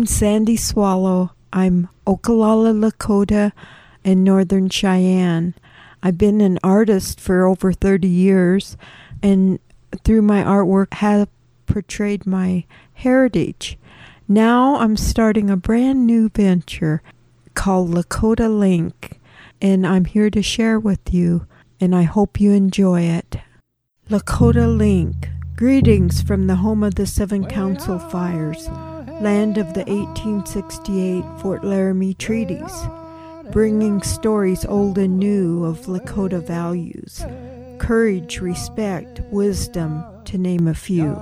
I'm Sandy Swallow. I'm Oglala Lakota and Northern Cheyenne. I've been an artist for over 30 years and through my artwork have portrayed my heritage. Now I'm starting a brand new venture called Lakota Link and I'm here to share with you and I hope you enjoy it. Lakota Link. Greetings from the home of the Seven Council Fires, land of the 1868 Fort Laramie treaties bringing stories old and new of Lakota values courage, respect, wisdom, to name a few.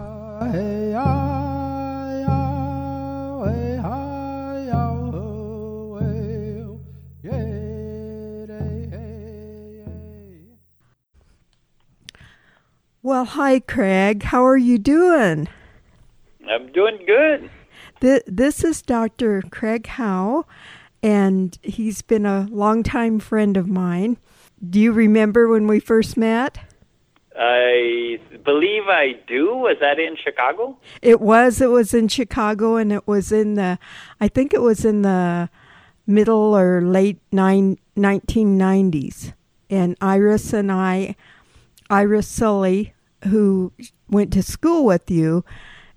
Well, hi, Craig. How are you doing? I'm doing good. This is Dr. Craig Howe, and he's been a longtime friend of mine. Do you remember when we first met? I believe I do. Was that in Chicago? It was. It was in Chicago, and it was in the, I think it was in the middle or late nine, 1990s. And Iris and I, Iris Sully, who went to school with you,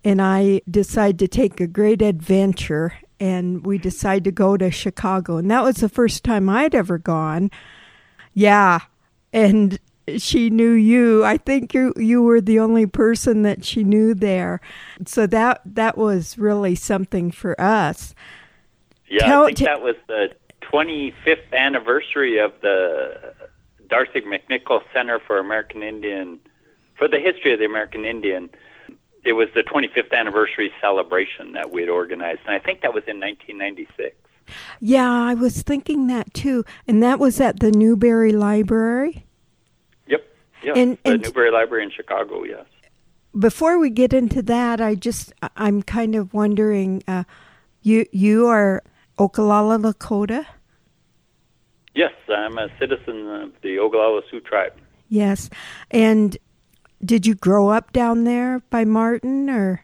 and I decided to take a great adventure and we decided to go to Chicago. And that was the first time I'd ever gone. Yeah. And she knew you. I think you you were the only person that she knew there. So that that was really something for us. Yeah, Tell, I think t- that was the 25th anniversary of the D'Arcy McNickle Center for American Indian for the history of the American Indian it was the 25th anniversary celebration that we had organized, and I think that was in 1996. Yeah, I was thinking that too, and that was at the Newberry Library. Yep, yeah, and, the and Newberry Library in Chicago. Yes. Before we get into that, I just I'm kind of wondering, uh, you you are Oglala Lakota. Yes, I'm a citizen of the Oglala Sioux tribe. Yes, and did you grow up down there by Martin or?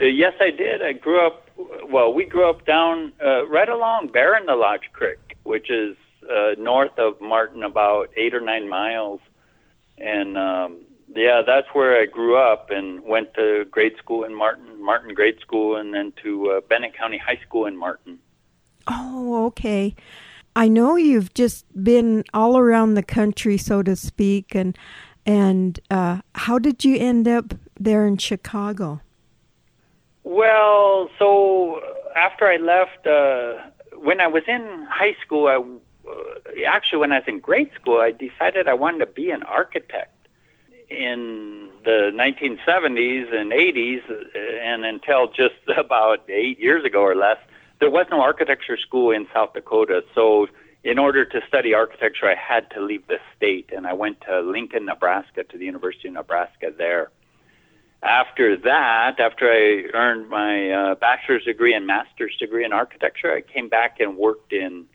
Uh, yes, I did. I grew up. Well, we grew up down uh, right along Bear in the Lodge Creek, which is uh, north of Martin, about eight or nine miles. And um, yeah, that's where I grew up and went to grade school in Martin, Martin grade school, and then to uh, Bennett County High School in Martin. Oh, okay. I know you've just been all around the country, so to speak, and and uh, how did you end up there in Chicago? Well, so after I left, uh, when I was in high school, I, uh, actually, when I was in grade school, I decided I wanted to be an architect. In the 1970s and 80s, uh, and until just about eight years ago or less, there was no architecture school in South Dakota. So in order to study architecture, I had to leave the state, and I went to Lincoln, Nebraska, to the University of Nebraska there. After that, after I earned my uh, bachelor's degree and master's degree in architecture, I came back and worked in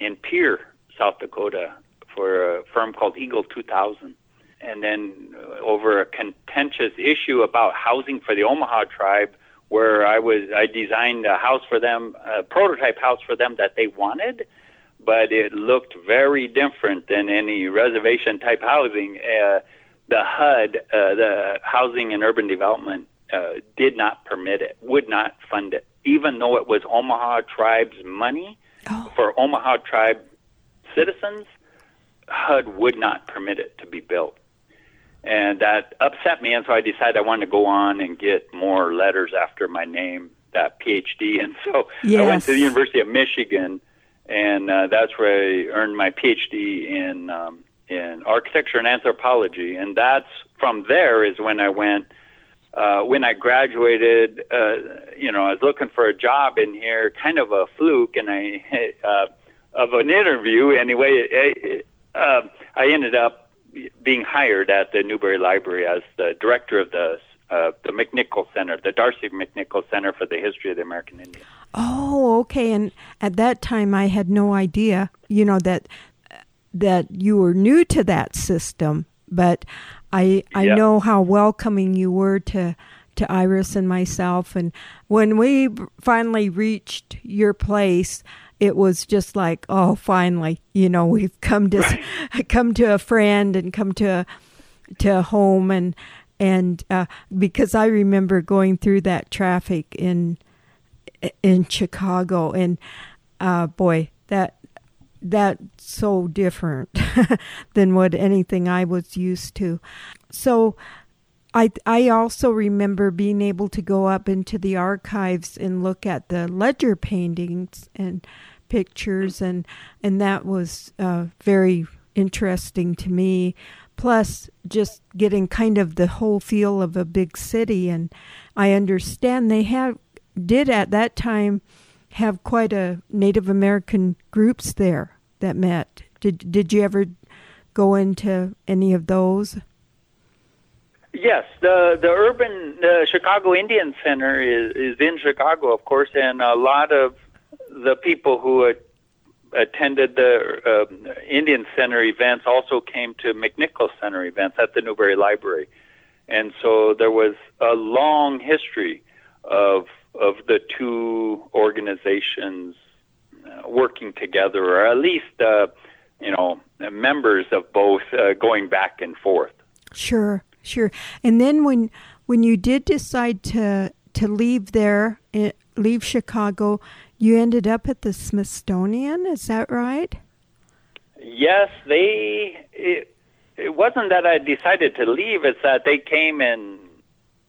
in Pierre, South Dakota, for a firm called Eagle 2000. And then uh, over a contentious issue about housing for the Omaha tribe, where I was, I designed a house for them, a prototype house for them that they wanted but it looked very different than any reservation type housing. Uh, the HUD, uh, the Housing and Urban Development, uh, did not permit it, would not fund it, even though it was Omaha Tribe's money oh. for Omaha Tribe citizens. HUD would not permit it to be built. And that upset me, and so I decided I wanted to go on and get more letters after my name, that PhD. And so yes. I went to the University of Michigan and uh, that's where I earned my PhD in um, in architecture and anthropology. And that's from there is when I went. Uh, when I graduated, uh, you know, I was looking for a job in here, kind of a fluke, and I uh, of an interview anyway. It, uh, I ended up being hired at the Newberry Library as the director of the uh, the McNickle Center, the D'Arcy McNickle Center for the History of the American Indian. Oh, okay. And at that time, I had no idea, you know, that that you were new to that system. But I I know how welcoming you were to to Iris and myself. And when we finally reached your place, it was just like, oh, finally, you know, we've come to right. come to a friend and come to a, to a home and and uh, because I remember going through that traffic in in Chicago, and uh, boy, that that's so different than what anything I was used to. So. I I also remember being able to go up into the archives and look at the ledger paintings and pictures and and that was uh, very interesting to me plus just getting kind of the whole feel of a big city and I understand they have did at that time have quite a Native American groups there that met. Did did you ever go into any of those? Yes, the the urban the Chicago Indian Center is is in Chicago, of course, and a lot of the people who had attended the um, Indian Center events also came to McNickle's Center events at the Newberry Library, and so there was a long history of of the two organizations uh, working together, or at least uh, you know members of both uh, going back and forth. Sure, sure. And then when when you did decide to to leave there, eh, leave Chicago, you ended up at the Smithsonian, is that right? Yes, they. It, it wasn't that I decided to leave; it's that they came and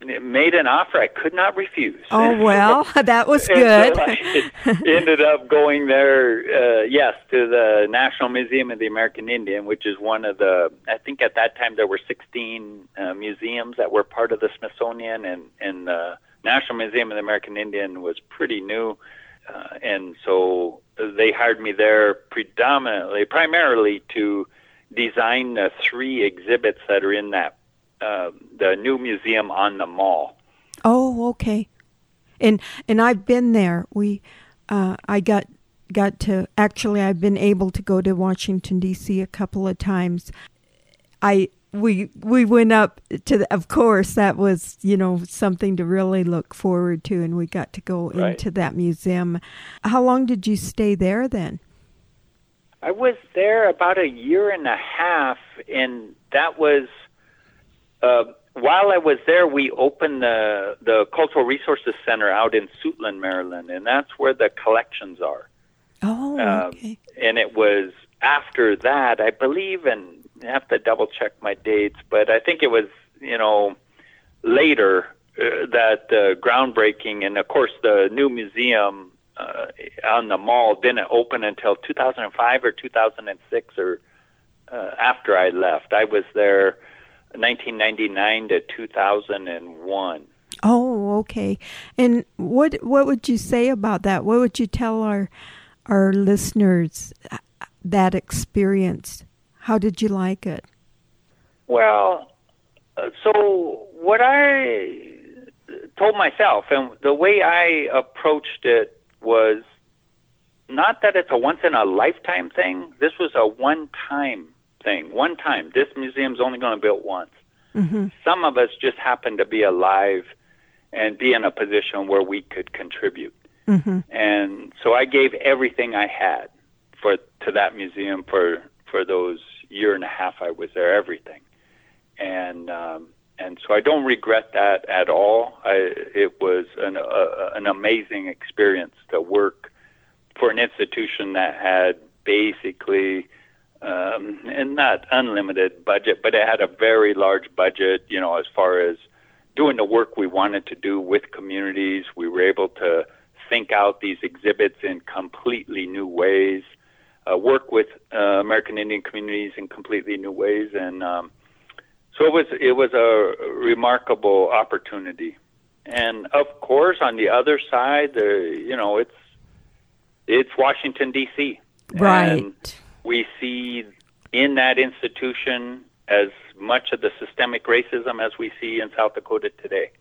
made an offer I could not refuse. Oh well, that was good. so ended up going there, uh, yes, to the National Museum of the American Indian, which is one of the. I think at that time there were 16 uh, museums that were part of the Smithsonian, and and the National Museum of the American Indian was pretty new. Uh, and so they hired me there predominantly, primarily to design the three exhibits that are in that uh, the new museum on the mall. Oh, okay. And and I've been there. We, uh, I got got to actually I've been able to go to Washington D.C. a couple of times. I we we went up to the, of course that was you know something to really look forward to and we got to go right. into that museum how long did you stay there then i was there about a year and a half and that was uh, while i was there we opened the the cultural resources center out in suitland maryland and that's where the collections are oh uh, okay. and it was after that i believe and I have to double check my dates, but I think it was you know later uh, that uh, groundbreaking, and of course the new museum uh, on the mall didn't open until 2005 or 2006 or uh, after I left. I was there 1999 to 2001. Oh, okay. And what what would you say about that? What would you tell our our listeners uh, that experience? How did you like it? Well, uh, so what I told myself and the way I approached it was not that it's a once in a lifetime thing. This was a one time thing. One time. This museum's only going to be built once. Mm-hmm. Some of us just happen to be alive and be in a position where we could contribute. Mm-hmm. And so I gave everything I had for to that museum for for those year and a half I was there, everything, and um, and so I don't regret that at all. I, it was an uh, an amazing experience to work for an institution that had basically um, and not unlimited budget, but it had a very large budget. You know, as far as doing the work we wanted to do with communities, we were able to think out these exhibits in completely new ways uh, work with uh, American Indian communities in completely new ways, and um, so it was it was a remarkable opportunity. And of course, on the other side, there you know it's it's Washington D.C. Right. And we see in that institution as much of the systemic racism as we see in South Dakota today.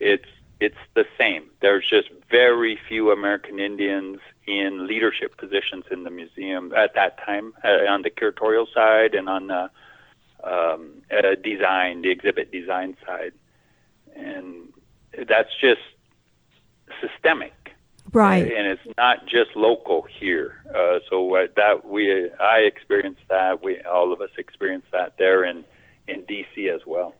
It's it's the same. There's just very few American Indians in leadership positions in the museum at that time, uh, on the curatorial side and on the um, uh, design, the exhibit design side. And that's just systemic. Right. and it's not just local here. Uh, so uh, that we, I experienced that. We, all of us experienced that there in in DC as well.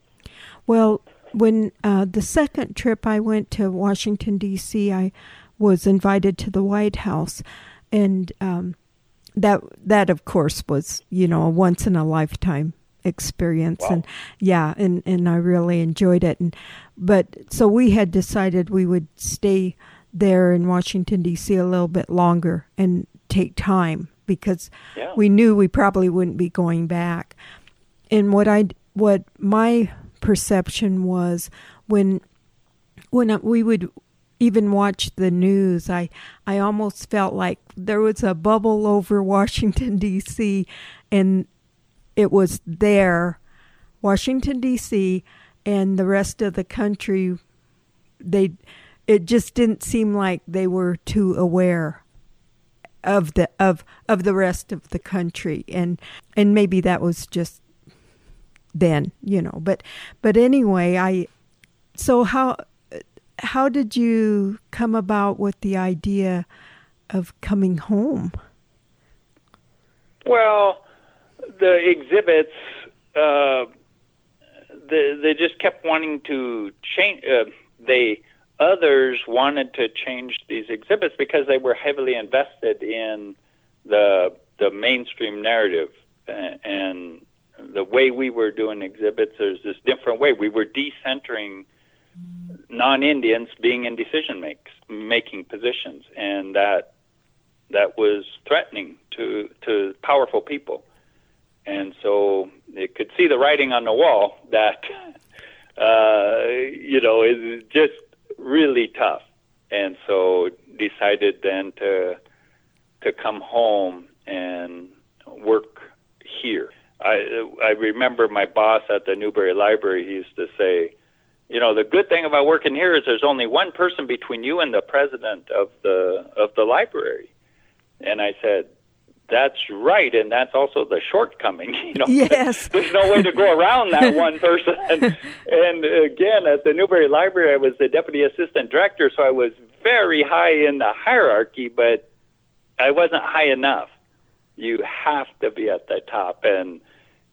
Well, when uh, the second trip I went to Washington D.C., I was invited to the White House, and um, that that of course was you know a once in a lifetime experience wow. and yeah and and I really enjoyed it and but so we had decided we would stay there in Washington D.C. a little bit longer and take time because yeah. we knew we probably wouldn't be going back. And what I what my perception was when when we would even watch the news, I I almost felt like there was a bubble over Washington D.C. and it was there, Washington D.C. and the rest of the country. They it just didn't seem like they were too aware of the of of the rest of the country. And and maybe that was just then you know but but anyway i so how how did you come about with the idea of coming home? Well the exhibits uh they they just kept wanting to change uh, they others wanted to change these exhibits because they were heavily invested in the the mainstream narrative. And the way we were doing exhibits there's this different way. We were decentering non-indians being in decision makes making positions. And that that was threatening to to powerful people. And so they could see the writing on the wall that uh, you know is just really tough, and so decided then to to come home and work here. I I remember my boss at the Newberry Library. He used to say, you know, the good thing about working here is there's only one person between you and the president of the of the library. And I said, that's right, and that's also the shortcoming. You know, yes. there's no way to go around that one person. and, and again, at the Newberry Library, I was the deputy assistant director, so I was very high in the hierarchy, but I wasn't high enough. You have to be at the top, and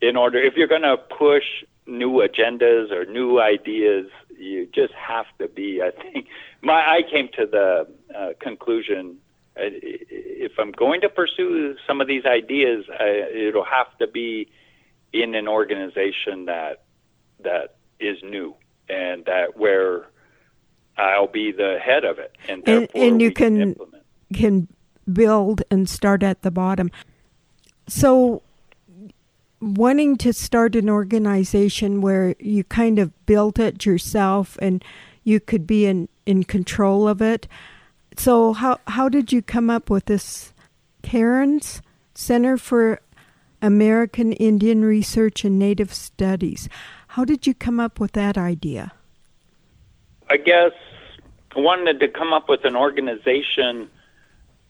in order, if you're going to push new agendas or new ideas, you just have to be. I think my I came to the uh, conclusion if I'm going to pursue some of these ideas, I, it'll have to be in an organization that that is new and that where I'll be the head of it, and and, and you can implement. can build and start at the bottom. So, wanting to start an organization where you kind of built it yourself and you could be in in control of it so how how did you come up with this Cairns Center for American Indian Research and Native Studies? How did you come up with that idea? I guess I wanted to come up with an organization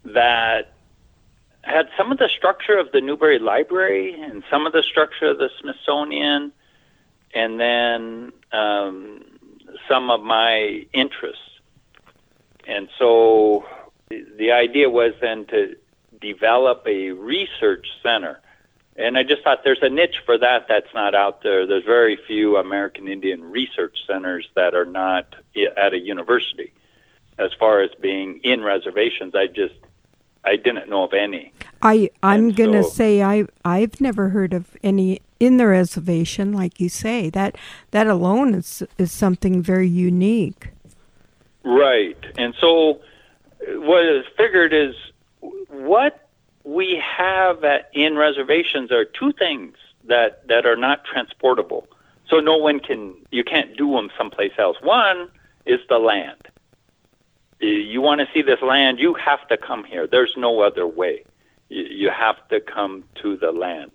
that had some of the structure of the Newberry Library and some of the structure of the Smithsonian, and then um, some of my interests and so the idea was then to develop a research center. And I just thought there's a niche for that that's not out there. There's very few American Indian research centers that are not at a university. As far as being in reservations, I just I didn't know of any. I I'm And gonna so- say I I've never heard of any in the reservation, like you say. That that alone is is something very unique. Right. And so what is figured is what we have at, in reservations are two things that, that are not transportable. So no one can, you can't do them someplace else. One is the land. You- want to see this land, you have to come here. There's no other way. You, you have to come to the land.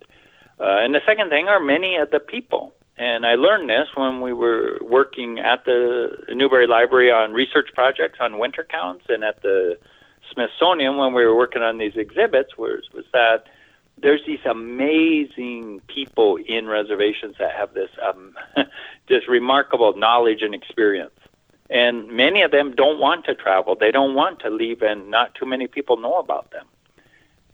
Uh, and the second thing are many of the people. And I learned this when we were working at the Newberry Library on research projects on winter counts and at the Smithsonian when we were working on these exhibits was, was that there's these amazing people in reservations that have this um, just remarkable knowledge and experience. And many of them don't want to travel. They don't want to leave, and not too many people know about them.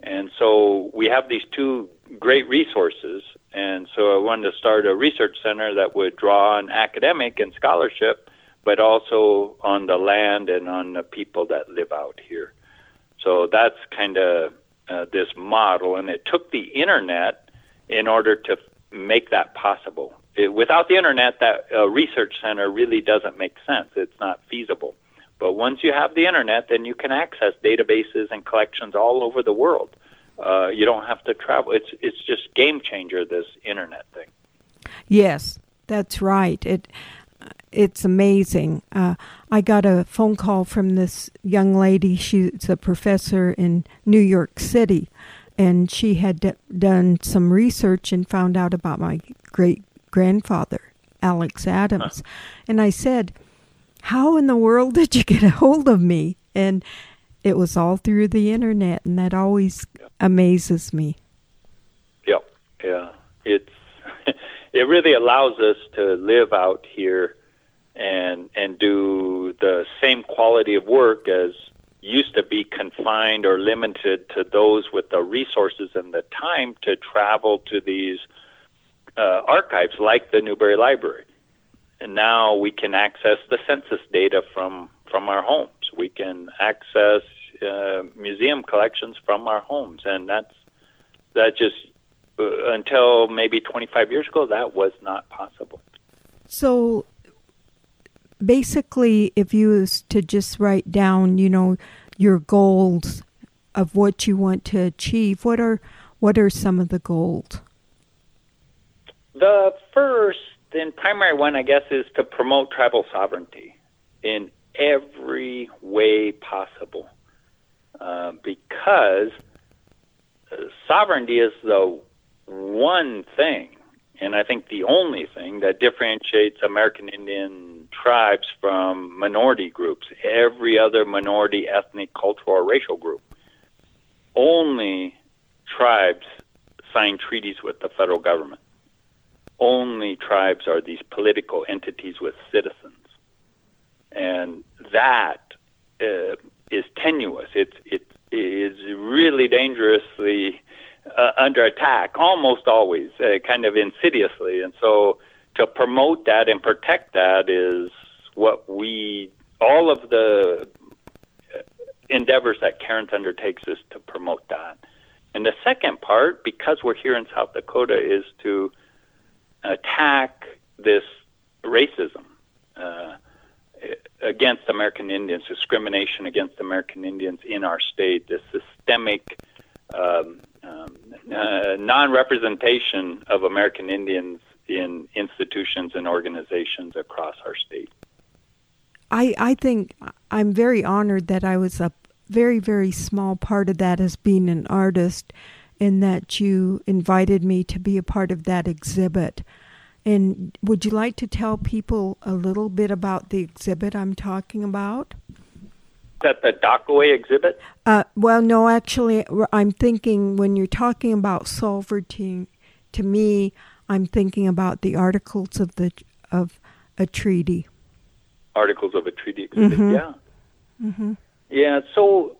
And so we have these two great resources. And so I wanted to start a research center that would draw on academic and scholarship, but also on the land and on the people that live out here. So that's kind of uh, this model, and it took the internet in order to make that possible. It, without the internet, that uh, research center really doesn't make sense. It's not feasible. But once you have the internet, then you can access databases and collections all over the world. Uh, you don't have to travel. It's it's just game changer. This internet thing. Yes, that's right. It it's amazing. Uh, I got a phone call from this young lady. She's a professor in New York City, and she had d- done some research and found out about my great grandfather, Alex Adams. Huh. And I said, How in the world did you get a hold of me? And it was all through the internet, and that always amazes me. Yeah, yeah. It's it really allows us to live out here and and do the same quality of work as used to be confined or limited to those with the resources and the time to travel to these uh, archives like the Newberry Library. And now we can access the census data from from our homes. We can access uh, museum collections from our homes, and that's that just uh, until maybe 25 years ago that was not possible. So basically, if you was to just write down, you know, your goals of what you want to achieve, what are what are some of the goals? The first and primary one, I guess, is to promote tribal sovereignty in every way possible, uh, because sovereignty is the one thing, and I think the only thing that differentiates American Indian tribes from minority groups, every other minority, ethnic, cultural, or racial group. Only tribes sign treaties with the federal government. Only tribes are these political entities with citizens. And that uh, is tenuous. It's, it is really dangerously uh, under attack, almost always, uh, kind of insidiously. And so to promote that and protect that is what we all of the endeavors that Cairns undertakes is to promote that. And the second part, because we're here in South Dakota, is to attack this racism uh, against American Indians, discrimination against American Indians in our state, the systemic um, um, uh, non representation of American Indians in institutions and organizations across our state. I, I think I'm very honored that I was a very, very small part of that as being an artist and that you invited me to be a part of that exhibit. And would you like to tell people a little bit about the exhibit I'm talking about? That the Takuwe exhibit? Uh, well, no, actually, I'm thinking when you're talking about sovereignty, to me, I'm thinking about the articles of the of a treaty. Articles of a treaty exhibit, mm-hmm. yeah. Mm-hmm. Yeah, so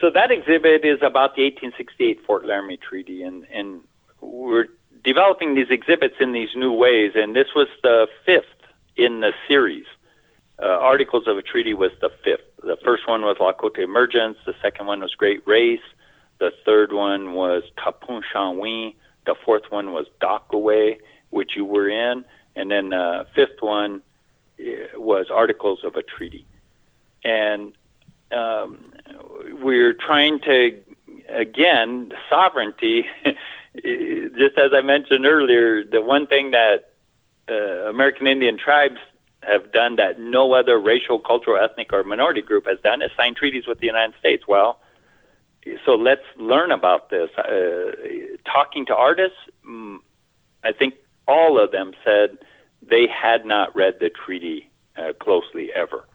so that exhibit is about the 1868 Fort Laramie Treaty, and and we're developing these exhibits in these new ways, and this was the fifth in the series. Uh, Articles of a Treaty was the fifth. The first one was Lakota Emergence. The second one was Great Race. The third one was Tapun Shanwi. The fourth one was Takuwe, which you were in, and then the fifth one eh, was Articles of a Treaty. And um, we're trying to, again, sovereignty. just as I mentioned earlier, the one thing that uh, American Indian tribes have done that no other racial, cultural, ethnic, or minority group has done is sign treaties with the United States. Well, so let's learn about this. Uh, talking to artists, mm, I think all of them said they had not read the treaty uh, closely ever,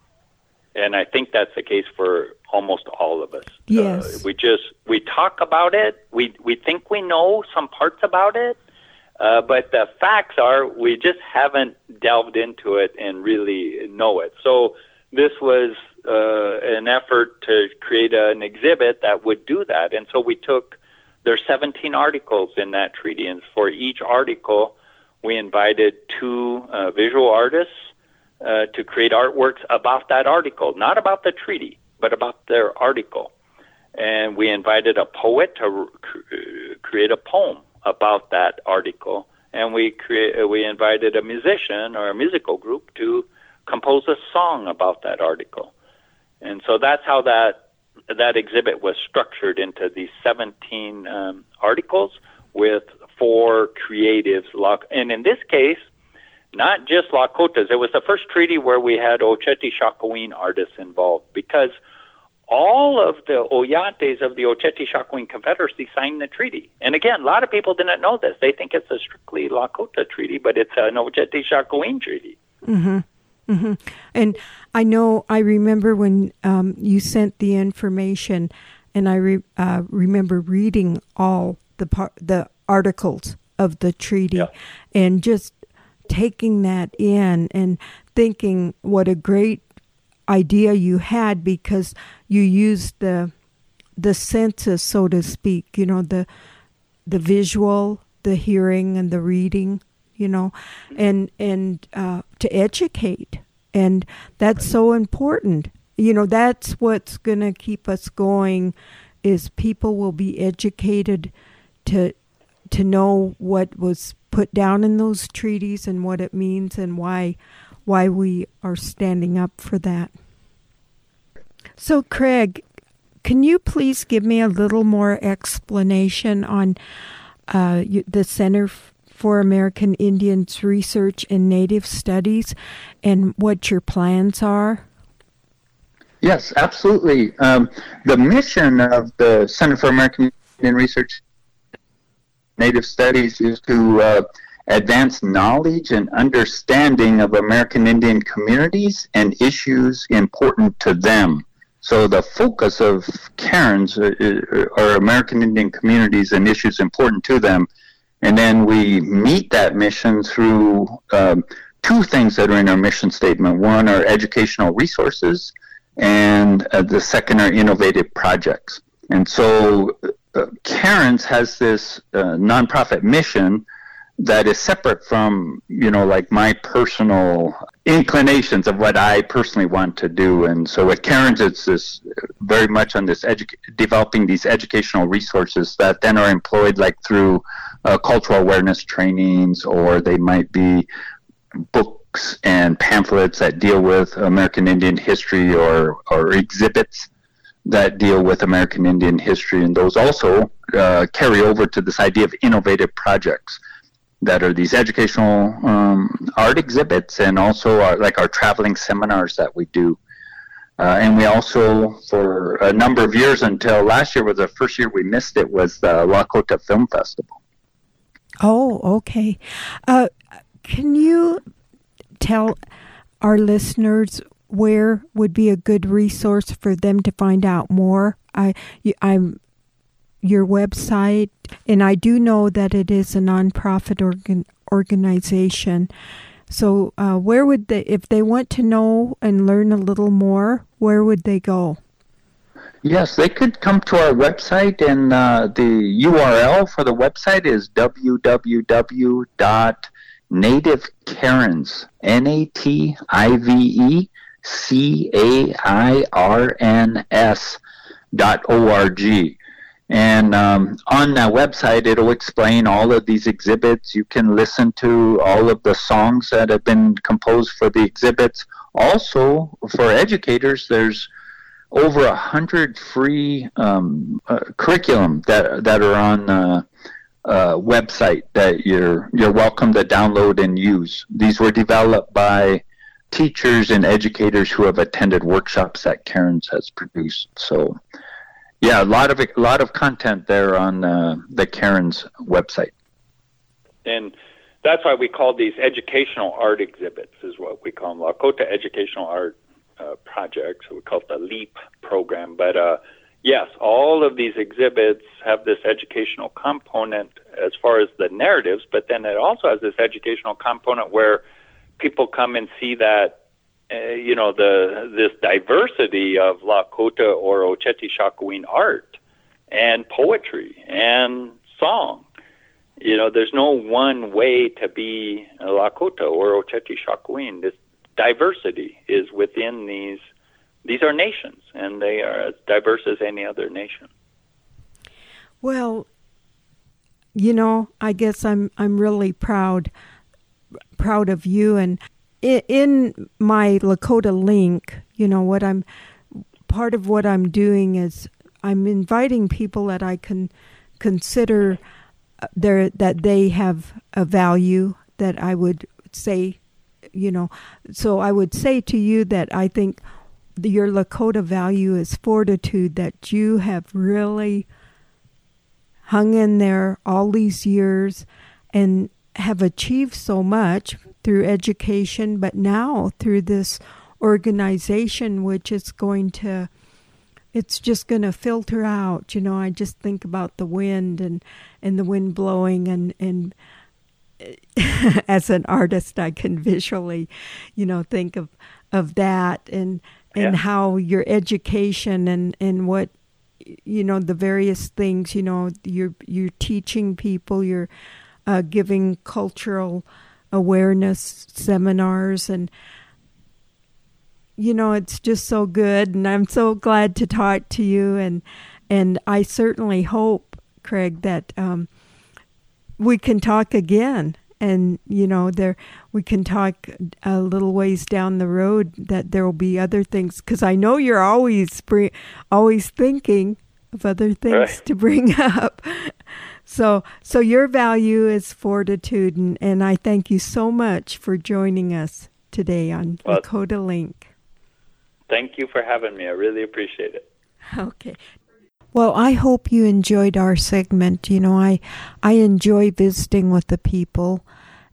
and I think that's the case for almost all of us. Uh, yes, uh, we just we talk about it. We we think we know some parts about it, Uh, but the facts are we just haven't delved into it and really know it. So this was uh, an effort to create an exhibit that would do that. And so we took, there's 17 articles in that treaty, and for each article, we invited two uh, visual artists uh, to create artworks about that article, not about the treaty, but about their article. And we invited a poet to create a poem about that article, and we create, we invited a musician or a musical group to compose a song about that article. And so that's how that that exhibit was structured into these 17 um, articles with four creatives. Locked. And in this case, not just Lakotas. It was the first treaty where we had Oceti Sakowin artists involved because all of the Oyates of the Oceti Sakowin Confederacy signed the treaty. And again, a lot of people didn't know this. They think it's a strictly Lakota treaty, but it's an Oceti Sakowin treaty. Mm-hmm. Mm-hmm. And I know, I remember when um, you sent the information, and I re- uh, remember reading all the par- the articles of the treaty, yeah. and just taking that in and thinking what a great idea you had because you used the the senses, so to speak. You know the the visual, the hearing, and the reading you know, and and uh, to educate, and that's so important. You know, that's what's going to keep us going. Is people will be educated to to know what was put down in those treaties and what it means and why why we are standing up for that. So, Craig, can you please give me a little more explanation on uh, the Center for American Indians Research and Native Studies and what your plans are? Yes, absolutely. Um, the mission of the Center for American Indian Research Native Studies is to uh, advance knowledge and understanding of American Indian communities and issues important to them. So the focus of Cairns uh, uh, are American Indian communities and issues important to them and then we meet that mission through um, two things that are in our mission statement. One are educational resources, and uh, the second are innovative projects. And so uh, Cairns has this uh, nonprofit mission that is separate from you know like my personal inclinations of what I personally want to do. And so at Cairns, it's this very much on this edu- developing these educational resources that then are employed like through uh, cultural awareness trainings, or they might be books and pamphlets that deal with American Indian history, or or exhibits that deal with American Indian history, and those also uh, carry over to this idea of innovative projects that are these educational um, art exhibits and also our, like our traveling seminars that we do. Uh, and we also, for a number of years until last year was the first year we missed it, was the Lakota Film Festival. Oh, okay. Uh, can you tell our listeners where would be a good resource for them to find out more? I, I'm your website, and I do know that it is a nonprofit organ, organization. So, uh, where would they, if they want to know and learn a little more, where would they go? Yes, they could come to our website, and uh, the URL for the website is www.nativecairns, N-A-T-I-V-E C-A-I-R-N-S dot O-R-G. And um, on that website, it'll explain all of these exhibits. You can listen to all of the songs that have been composed for the exhibits. Also, for educators, there's over a hundred free um, uh, curriculum that that are on the uh, website that you're you're welcome to download and use. These were developed by teachers and educators who have attended workshops that Cairns has produced. So yeah, a lot of a lot of content there on uh, the Cairns website. And that's why we call these educational art exhibits, is what we call them, Lakota Educational Art uh, Projects. We call it the LEAP program. But uh, yes, all of these exhibits have this educational component as far as the narratives, but then it also has this educational component where people come and see that uh, you know the this diversity of Lakota or Oceti Sakowin art and poetry and song. You know, there's no one way to be a Lakota or Oceti Sakowin. This diversity is within these. These are nations, and they are as diverse as any other nation. Well, you know, I guess I'm I'm really proud proud of you. And in my Lakota link, you know, what I'm part of what I'm doing is I'm inviting people that I can consider uh, there that they have a value that I would say, you know, so I would say to you that I think your Lakota value is fortitude that you have really hung in there all these years. And have achieved so much through education, but now through this organization, which is going to, it's just going to filter out. You know, I just think about the wind and, and the wind blowing and, and, as an artist, I can visually, you know, think of of that and and yeah. how your education and and what you know the various things you know you're you're teaching people you're uh, giving cultural awareness seminars. And you know it's just so good. And I'm so glad to talk to you. And and I certainly hope Craig that um, we can talk again. And you know there we can talk a little ways down the road that there will be other things. Because I know you're always always thinking of other things right. to bring up so, so your value is fortitude, and, and I thank you so much for joining us today on well, Lakota Link. Thank you for having me. I really appreciate it. Okay. Well, I hope you enjoyed our segment. You know, I I enjoy visiting with the people,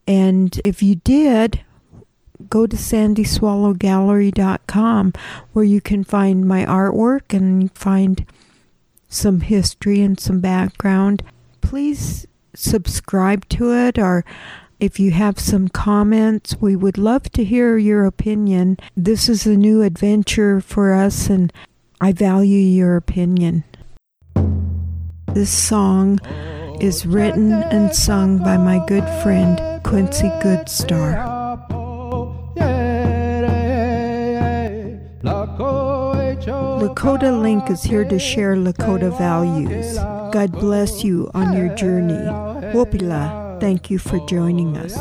and if you did, go to sandyswallowgallery.com where you can find my artwork and find some history and some background please subscribe to it or if you have some comments, we would love to hear your opinion. This is a new adventure for us, and I value your opinion. This song is written and sung by my good friend Quincy Goodstar. Lakota Link is here to share Lakota values. God bless you on your journey. Wopila, thank you for joining us.